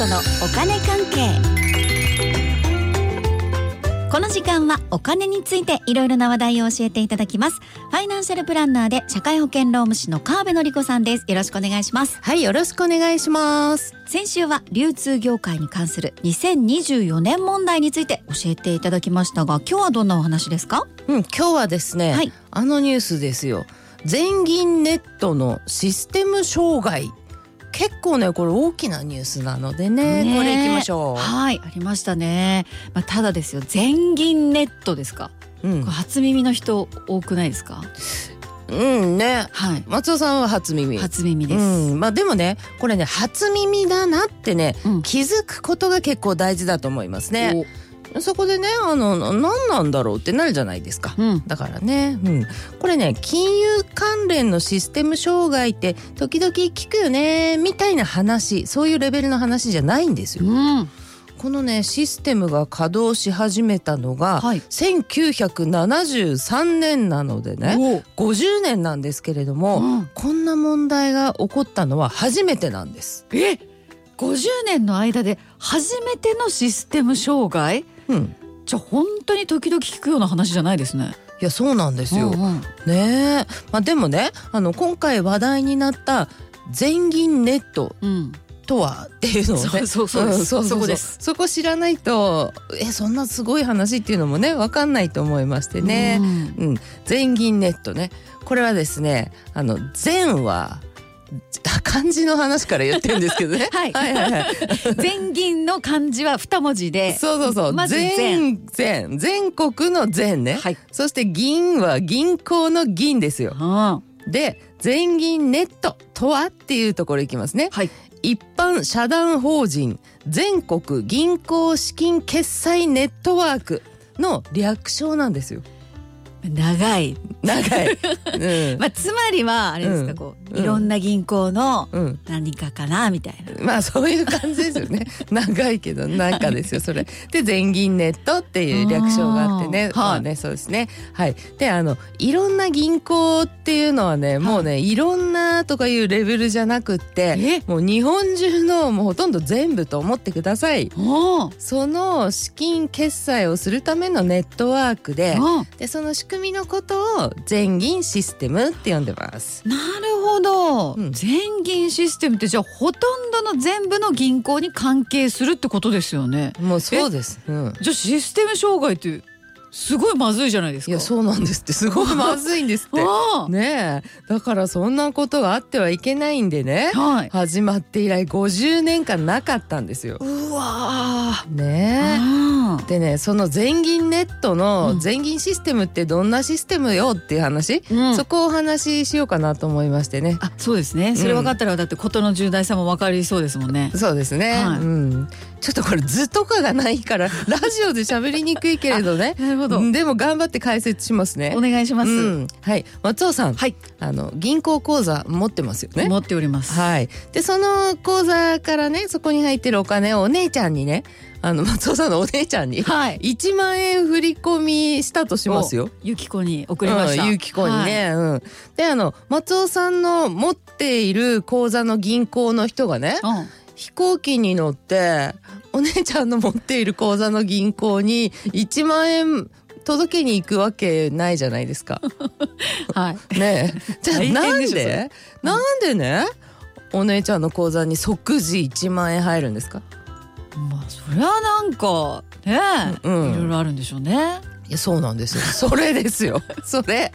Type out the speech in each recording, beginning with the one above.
子のお金関係この時間はお金についていろいろな話題を教えていただきますファイナンシャルプランナーで社会保険労務士の川辺典子さんですよろしくお願いしますはい、よろしくお願いします。先週は流通業界に関する2024年問題について教えていただきましたが今日はどんなお話ですか？うん、今日はですね、はいあのニュースですよ。全銀ネットのシステム障害。結構ね、これ大きなニュースなのでね、ねえ。これ行きましょはいありましたね。まあただですよ全銀ネットですか、う。うん初耳の人多くないですか？うんね。はい。松尾さんは初耳。初耳です、うん、まあでもね、これね、初耳だなってね、うん。気づくことが結構大事だと思いますね。おそこでね、あの、何なんだろうってなるじゃないですか。うん。だからね、うん、これね金融関連のシステム障害って時々聞くよねみたいな話そういうレベルの話じゃないんですよ。うん。このねシステムが稼働し始めたのがはい。1973年なのでね50年なんですけれども、うん。こんな問題が起こったのは初めてなんです。え50年の間で初めてのシステム障害？うん、じゃあ本当に時々聞くような話じゃないですね。いやそうなんですよ。うんうん。ねえ、まあ、でもねあの今回話題になった全銀ネットうん。とはっていうのをね。そうそうそう。ですんそうそこです。そこ知らないとえそんなすごい話っていうのもね分かんないと思いましてね、うん。うん。全銀ネットね。これはですねあの全はあ漢字の話から言ってるんですけどね はいはいはいはい全銀の漢字は二文字で。そうそうそう、まず全全全国の全ね、はい。そして銀は銀行の銀ですようんで全銀ネットとはっていうところいきますねはい。一般社団法人全国銀行資金決済ネットワークの略称なんですよ。長い。長い。うん。まあつまりはあれですか、うんこいろんな銀行のうん。何かかなみたいな。まあそういう感じですよね。長いけどなんかですよそれ。で全銀ネットっていう略称があってね。まあねそうですね。はい。であのいろんな銀行っていうのはねもうねいろんなとかいうレベルじゃなくってもう日本中のもうほとんど全部と思ってください。その資金決済をするためのネットワークで。うんでその仕組みのことを全銀システムって呼んでます。なるほど、うん全銀システムってじゃあほとんどの全部の銀行に関係するってことですよね。もうそうです。うん。じゃあシステム障害ってすごいまずいじゃないですか。いやそうなんですってすごいまずいんですって。あねえだからそんなことがあってはいけないんでねあ。はい。始まって以来50年間なかったんですよ。うわーねあえ。でねその全銀ネットうんの全銀システムってどんなシステムよっていう話、ーうんそこをお話ししようかなと思いましてね。あそうですねそれ分かったらだって事の重大さも分かりそうですもんね。そうですね、はいうん、ちょっとこれ図とかがないからラジオで喋りにくいけれどねほど。でも頑張って解説しますねお。願いします。うん、はい松尾さん、はい、あの銀行口座持ってますよね。持っております。はい。でその口座からねそこに入ってるお金をお姉ちゃんにねあの松尾さんのお姉ちゃんにはい。1万円振り込みしたとしますよ。ゆきこに送りました。うん、ゆきこにね、うん。であの松尾さんの持っている口座の銀行の人がねはい。うん飛行機に乗ってお姉ちゃんの持っている口座の銀行に1万円届けに行くわけないじゃないですか。はい。ねえじゃあなんで？なんでね？お姉ちゃんの口座に即時1万円入るんですか？まあそれはなんかね、うんいろいろあるんでしょうね。いやそうなんですよ。それですよ。それ。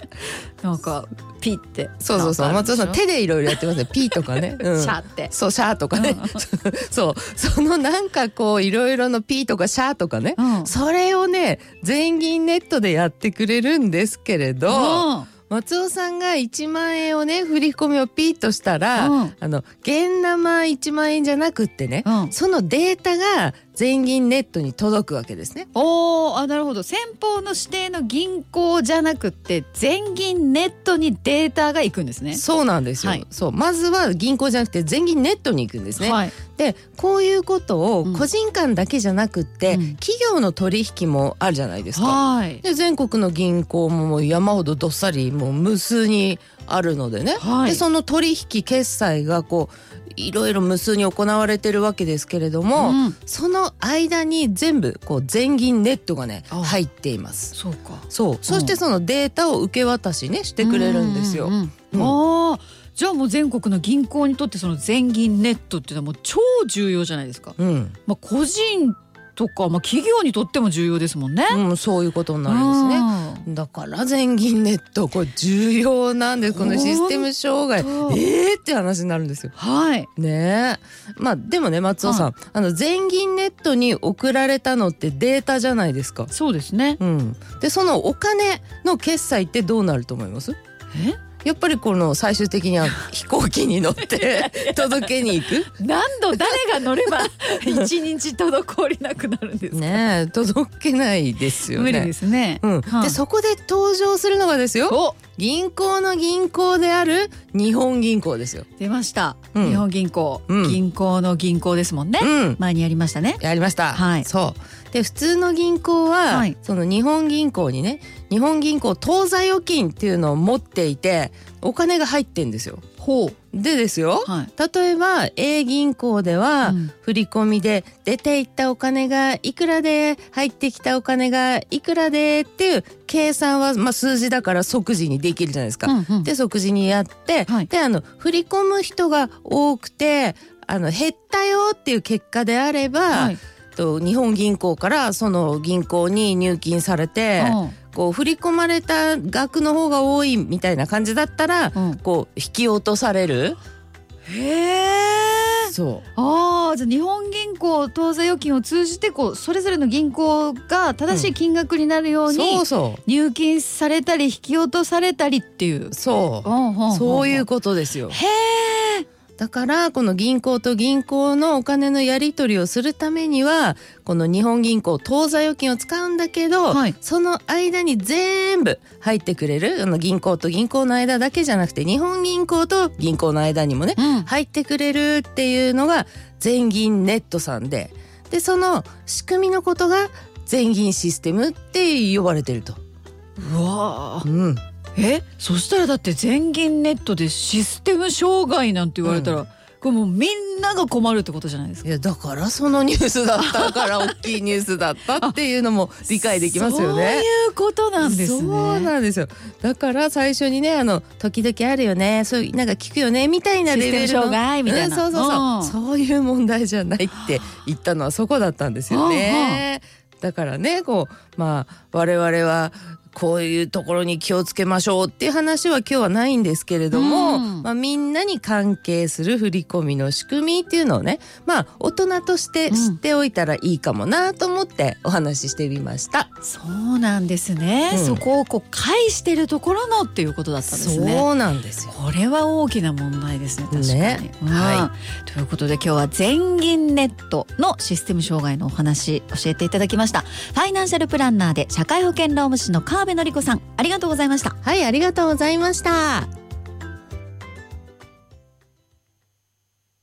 なんかピッて。そうそうそう。松尾さん手でいろいろやってますね。P とかね、うん。シャーって。そうシャーとかね、そう。そのなんかこういろいろの P とかシャーとかね、うん。それをね全銀ネットでやってくれるんですけれど、うん。松尾さんが1万円をね振り込みをピッとしたら、うん。あの現生1万円じゃなくってね、うん。そのデータが全銀ネットに届くわけですね。おーあなるほど先方の指定の銀行じゃなくって全銀ネットにデータが行くんですね。そうなんですよ、はいそうまずは銀行じゃなくて全銀ネットに行くんですね。はい。でこういうことをうん個人間だけじゃなくって、うん企業の取引もあるじゃないですか。はい。で全国の銀行も山ほどどっさりもう無数にあるのでね、はいでその取引決済がこういろいろ無数に行われてるわけですけれども、うん。その間に全部こう全銀ネットがねあ入っています。そうか。そう。そしてそのデータを受け渡しねしてくれるんですよ。あじゃあもう全国の銀行にとってその全銀ネットっていうのはもう超重要じゃないですか。うん、まあ個人とかまあ企業にとっても重要ですもんね。うん、そういうことになるんですね。だから全銀ネットこれ重要なんですこのシステム障害ほんとえーって話になるんですよ。はい。ねえまあでもね松尾さん、あの全銀ネットに送られたのってデータじゃないですか。そうですね。うん、でそのお金の決済ってどうなると思います？え？やっぱりこの最終的には飛行機に乗って 届けに行く？何度誰が乗れば 一日滞りなくなるんですか？ねえ届けないですよね。無理ですね。うん、はいでそこで登場するのがですよお銀行の銀行である日本銀行ですよ。出ました。うん日本銀行、うん銀行の銀行ですもんね。うん、前にやりましたね。やりました。はいそう。で普通の銀行は、はいその日本銀行にね日本銀行当座預金っていうのを持っていてお金が入ってんですよ。ほう。でですよ、はい。例えば A 銀行では、うん振り込みで出ていったお金がいくらで入ってきたお金がいくらでっていう計算は、まあ、数字だから即時にできるじゃないですか。うんうんで即時にやって、はいであの振り込む人が多くてあの減ったよっていう結果であれば、はい。と日本銀行からその銀行に入金されて、うんこう振り込まれた額の方が多いみたいな感じだったら、うんこう引き落とされる。へえ。そああじゃあ日本銀行当座預金を通じてこうそれぞれの銀行が正しい金額になるよううにそうそ入金されたり引き落とされたりっていう。うそうそういうことですよ。へえ。だからこの銀行と銀行のお金のやり取りをするためにはこの日本銀行当座預金を使うんだけど、はいその間に全部入ってくれるあの銀行と銀行の間だけじゃなくて日本銀行と銀行の間にもねうん。入ってくれるっていうのが全銀ネットさんででその仕組みのことが全銀システムって呼ばれてると。うわーうんえそしたらだって全銀ネットでシステム障害なんて言われたら、これもうみんなが困るってことじゃないですか。いやだからそのニュースだったから大きいニュースだったっていうのも 理解できますよね。そういうことなんですね。そうなんですよ。だから最初にねあの時々あるよね、そういうなんか聞くよねみたいなレベルのシステム障害みたいなうんそうそうそう、うんそういう問題じゃないって言ったのはそこだったんですよね。だからねこうまあ我々はこういうところに気をつけましょうっていう話は今日はないんですけれども、うんまあ、みんなに関係する振り込みの仕組みっていうのをねまあ大人として知っておいたらいいかもなと思ってお話ししてみました。そうなんですね、うんそこをこう返してるところのっていうことだったんですね。そうなんですよ。これは大きな問題ですね確かに。ねうんはということで今日は全銀ネットのシステム障害のお話教えていただきましたファイナンシャルプランナーで社会保険労務士の川辺典子さんありがとうございました。はい、ありがとうございました。